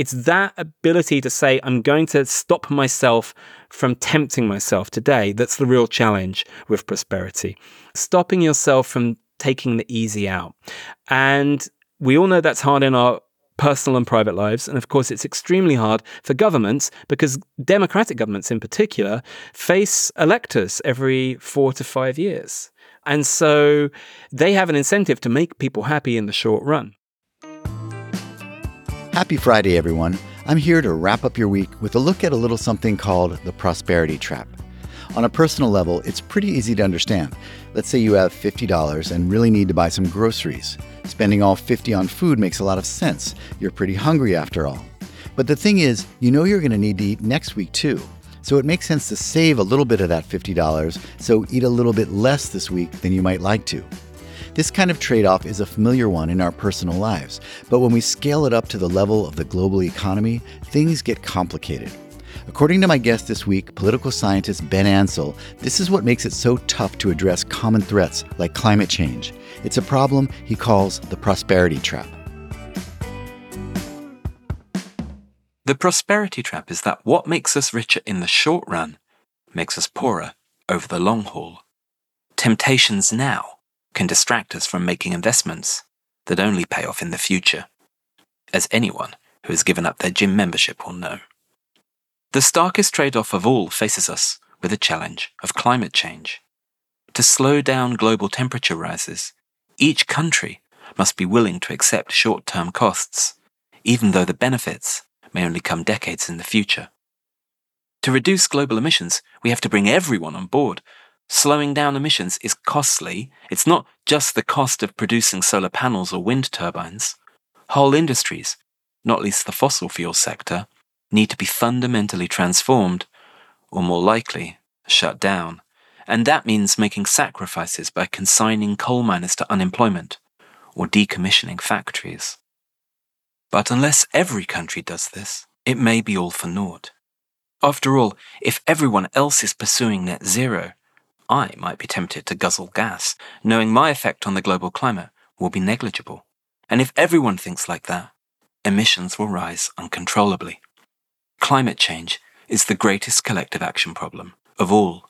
It's that ability to say, I'm going to stop myself from tempting myself today that's the real challenge with prosperity. Stopping yourself from taking the easy out. And we all know that's hard in our personal and private lives. And of course, it's extremely hard for governments because democratic governments in particular face electors every four to five years. And so they have an incentive to make people happy in the short run. Happy Friday, everyone. I'm here to wrap up your week with a look at a little something called the prosperity trap. On a personal level, it's pretty easy to understand. Let's say you have $50 and really need to buy some groceries. Spending all 50 on food makes a lot of sense. You're pretty hungry after all. But the thing is, you know you're going to need to eat next week too. So it makes sense to save a little bit of that $50, so eat a little bit less this week than you might like to. This kind of trade off is a familiar one in our personal lives, but when we scale it up to the level of the global economy, things get complicated. According to my guest this week, political scientist Ben Ansell, this is what makes it so tough to address common threats like climate change. It's a problem he calls the prosperity trap. The prosperity trap is that what makes us richer in the short run makes us poorer over the long haul. Temptations now can distract us from making investments that only pay off in the future, as anyone who has given up their gym membership will know. The starkest trade off of all faces us with the challenge of climate change. To slow down global temperature rises, each country must be willing to accept short term costs, even though the benefits may only come decades in the future. To reduce global emissions, we have to bring everyone on board Slowing down emissions is costly. It's not just the cost of producing solar panels or wind turbines. Whole industries, not least the fossil fuel sector, need to be fundamentally transformed, or more likely, shut down. And that means making sacrifices by consigning coal miners to unemployment or decommissioning factories. But unless every country does this, it may be all for naught. After all, if everyone else is pursuing net zero, I might be tempted to guzzle gas, knowing my effect on the global climate will be negligible. And if everyone thinks like that, emissions will rise uncontrollably. Climate change is the greatest collective action problem of all.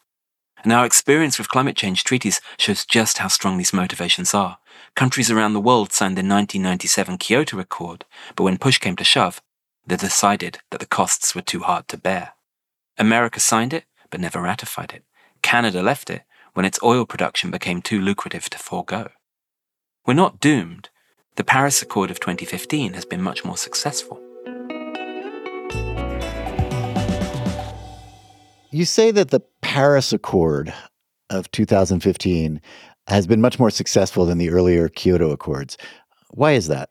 And our experience with climate change treaties shows just how strong these motivations are. Countries around the world signed the 1997 Kyoto Accord, but when push came to shove, they decided that the costs were too hard to bear. America signed it, but never ratified it. Canada left it when its oil production became too lucrative to forego. We're not doomed. The Paris Accord of 2015 has been much more successful. You say that the Paris Accord of 2015 has been much more successful than the earlier Kyoto Accords. Why is that?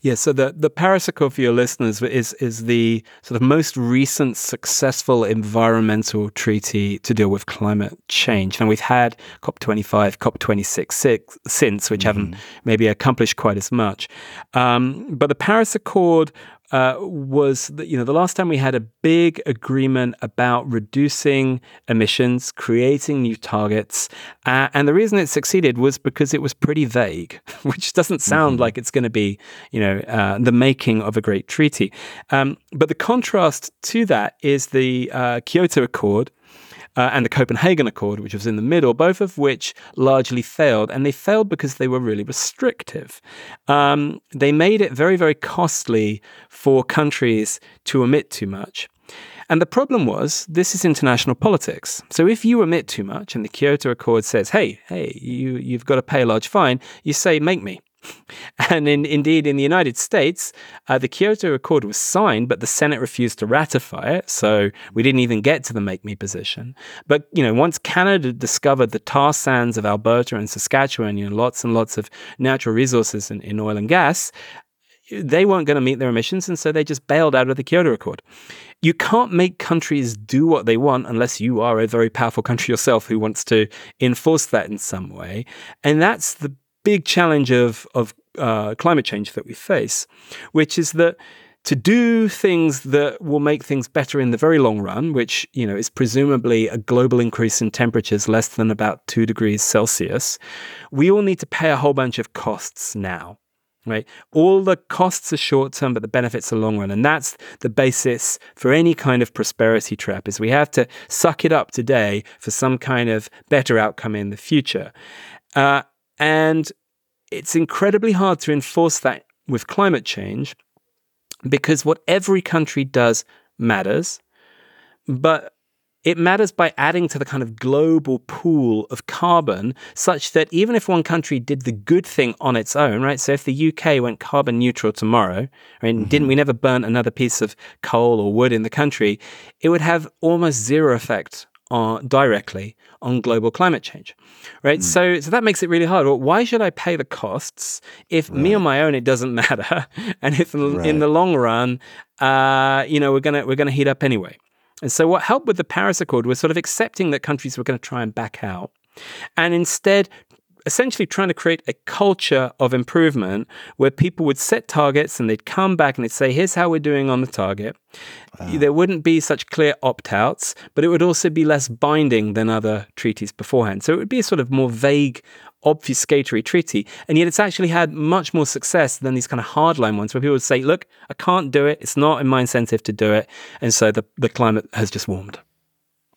Yeah, so the, the Paris Accord for your listeners is is the sort of most recent successful environmental treaty to deal with climate change. And we've had COP25, COP26 since, which mm-hmm. haven't maybe accomplished quite as much. Um, but the Paris Accord uh, was that you know the last time we had a big agreement about reducing emissions, creating new targets, uh, and the reason it succeeded was because it was pretty vague, which doesn't sound mm-hmm. like it's going to be you know uh, the making of a great treaty. Um, but the contrast to that is the uh, Kyoto Accord uh, and the Copenhagen Accord, which was in the middle, both of which largely failed. And they failed because they were really restrictive. Um, they made it very, very costly for countries to emit too much. And the problem was, this is international politics. So if you emit too much and the Kyoto Accord says, hey, hey, you, you've got to pay a large fine, you say, make me. And in, indeed, in the United States, uh, the Kyoto Accord was signed, but the Senate refused to ratify it. So we didn't even get to the make me position. But you know, once Canada discovered the tar sands of Alberta and Saskatchewan, you know, lots and lots of natural resources in, in oil and gas, they weren't going to meet their emissions, and so they just bailed out of the Kyoto Accord. You can't make countries do what they want unless you are a very powerful country yourself who wants to enforce that in some way. And that's the big challenge of, of uh, climate change that we face, which is that to do things that will make things better in the very long run, which you know is presumably a global increase in temperatures less than about two degrees Celsius, we all need to pay a whole bunch of costs now. Right, all the costs are short term, but the benefits are long run, and that's the basis for any kind of prosperity trap. Is we have to suck it up today for some kind of better outcome in the future, uh, and it's incredibly hard to enforce that with climate change because what every country does matters, but it matters by adding to the kind of global pool of carbon such that even if one country did the good thing on its own, right? So if the UK went carbon neutral tomorrow, right, mm-hmm. didn't we never burn another piece of coal or wood in the country, it would have almost zero effect on, directly on global climate change, right? Mm. So, so that makes it really hard. Well, why should I pay the costs if right. me on my own it doesn't matter, and if in, right. in the long run, uh, you know, we're gonna we're gonna heat up anyway. And so, what helped with the Paris Accord was sort of accepting that countries were going to try and back out, and instead essentially trying to create a culture of improvement where people would set targets and they'd come back and they'd say, here's how we're doing on the target. Wow. There wouldn't be such clear opt outs, but it would also be less binding than other treaties beforehand. So it would be a sort of more vague, obfuscatory treaty. And yet it's actually had much more success than these kind of hardline ones where people would say, look, I can't do it. It's not in my incentive to do it. And so the, the climate has just warmed.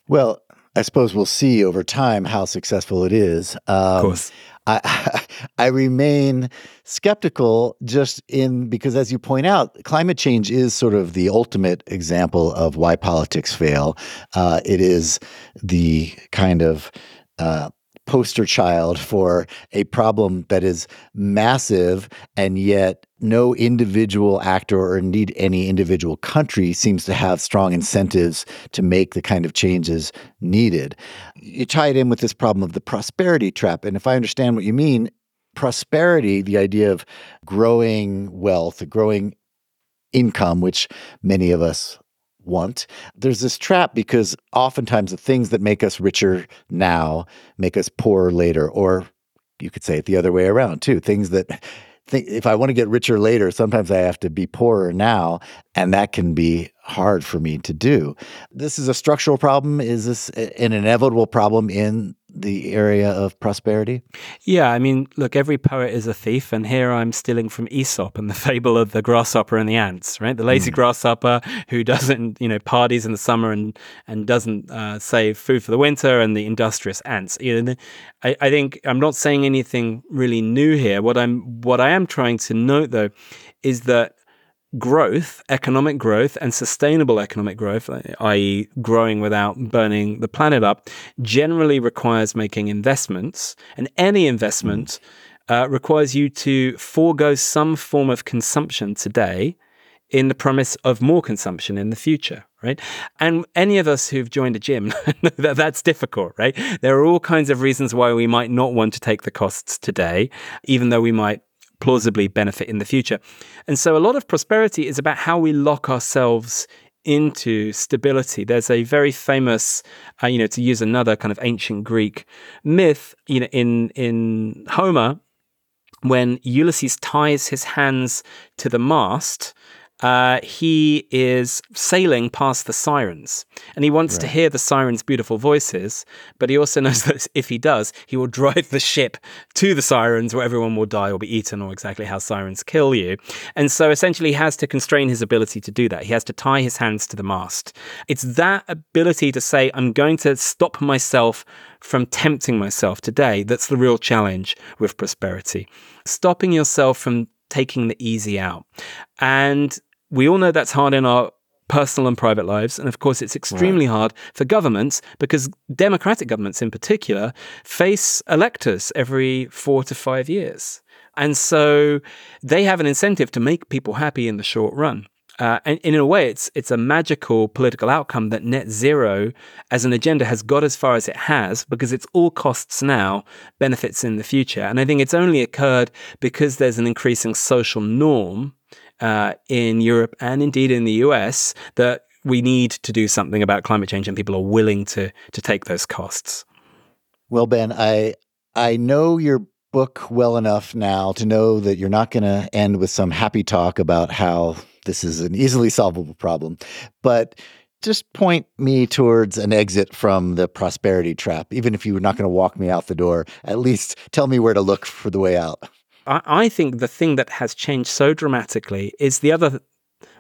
Well, I suppose we'll see over time how successful it is. Um, of course. I, I remain skeptical just in because, as you point out, climate change is sort of the ultimate example of why politics fail. Uh, it is the kind of uh, poster child for a problem that is massive and yet no individual actor or indeed any individual country seems to have strong incentives to make the kind of changes needed. You tie it in with this problem of the prosperity trap. And if I understand what you mean, prosperity, the idea of growing wealth, growing income, which many of us want. There's this trap because oftentimes the things that make us richer now make us poorer later, or you could say it the other way around too. Things that if I want to get richer later, sometimes I have to be poorer now, and that can be hard for me to do. This is a structural problem. Is this an inevitable problem in the area of prosperity? Yeah, I mean, look, every poet is a thief, and here I'm stealing from Aesop and the fable of the grasshopper and the ants, right? The lazy mm. grasshopper who doesn't, you know, parties in the summer and and doesn't uh, save food for the winter, and the industrious ants. You know, I, I think I'm not saying anything really new here. What I'm what I am trying to note though is that growth, economic growth, and sustainable economic growth, i.e., growing without burning the planet up, generally requires making investments. And any investment uh, requires you to forego some form of consumption today in the premise of more consumption in the future, right? And any of us who've joined a gym know that that's difficult, right? There are all kinds of reasons why we might not want to take the costs today, even though we might plausibly benefit in the future. And so a lot of prosperity is about how we lock ourselves into stability. There's a very famous, uh, you know, to use another kind of ancient Greek myth, you know, in in Homer, when Ulysses ties his hands to the mast uh, he is sailing past the sirens and he wants right. to hear the sirens' beautiful voices, but he also knows that if he does, he will drive the ship to the sirens where everyone will die or be eaten or exactly how sirens kill you. And so essentially, he has to constrain his ability to do that. He has to tie his hands to the mast. It's that ability to say, I'm going to stop myself from tempting myself today that's the real challenge with prosperity. Stopping yourself from taking the easy out. And we all know that's hard in our personal and private lives. And of course, it's extremely right. hard for governments because democratic governments in particular face electors every four to five years. And so they have an incentive to make people happy in the short run. Uh, and in a way, it's it's a magical political outcome that net zero as an agenda has got as far as it has because it's all costs now, benefits in the future. And I think it's only occurred because there's an increasing social norm uh, in Europe and indeed in the US that we need to do something about climate change and people are willing to to take those costs. Well, Ben, I I know your book well enough now to know that you're not going to end with some happy talk about how this is an easily solvable problem, but just point me towards an exit from the prosperity trap. Even if you were not going to walk me out the door, at least tell me where to look for the way out. I, think the thing that has changed so dramatically is the other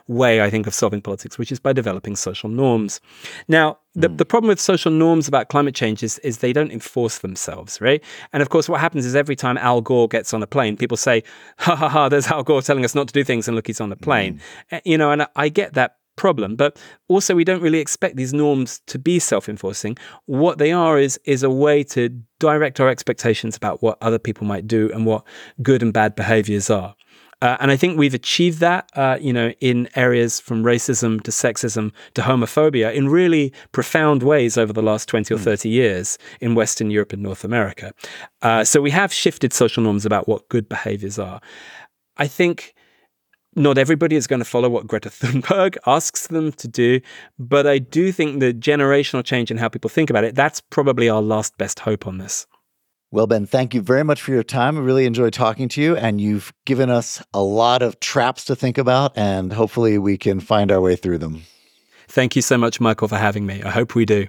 way, I think, of solving politics, which is by developing social norms. Now, the, mm. the problem with social norms about climate change is, is they don't enforce themselves, right? And of course, what happens is every time Al Gore gets on a plane, people say, ha ha ha, there's Al Gore telling us not to do things, and look, he's on the plane. Mm. You know, and I, I get that problem but also we don't really expect these norms to be self-enforcing what they are is is a way to direct our expectations about what other people might do and what good and bad behaviors are uh, and I think we've achieved that, uh, you know, in areas from racism to sexism to homophobia in really profound ways over the last 20 or hmm. 30 years in Western Europe and North America. Uh, so we have shifted social norms about what good behaviors are. I think not everybody is going to follow what Greta Thunberg asks them to do, but I do think the generational change in how people think about it, that's probably our last best hope on this. Well, Ben, thank you very much for your time. I really enjoyed talking to you, and you've given us a lot of traps to think about, and hopefully we can find our way through them. Thank you so much, Michael, for having me. I hope we do.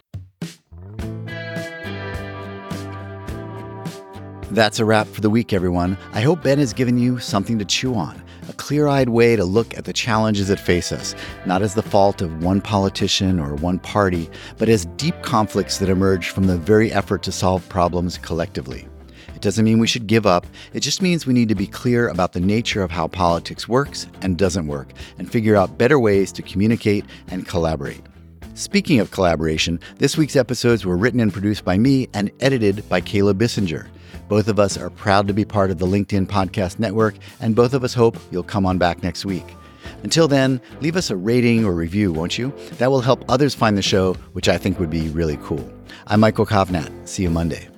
That's a wrap for the week, everyone. I hope Ben has given you something to chew on a clear eyed way to look at the challenges that face us, not as the fault of one politician or one party, but as deep conflicts that emerge from the very effort to solve problems collectively. It doesn't mean we should give up, it just means we need to be clear about the nature of how politics works and doesn't work, and figure out better ways to communicate and collaborate. Speaking of collaboration, this week's episodes were written and produced by me and edited by Caleb Bissinger. Both of us are proud to be part of the LinkedIn Podcast Network, and both of us hope you'll come on back next week. Until then, leave us a rating or review, won't you? That will help others find the show, which I think would be really cool. I'm Michael Kovnat. See you Monday.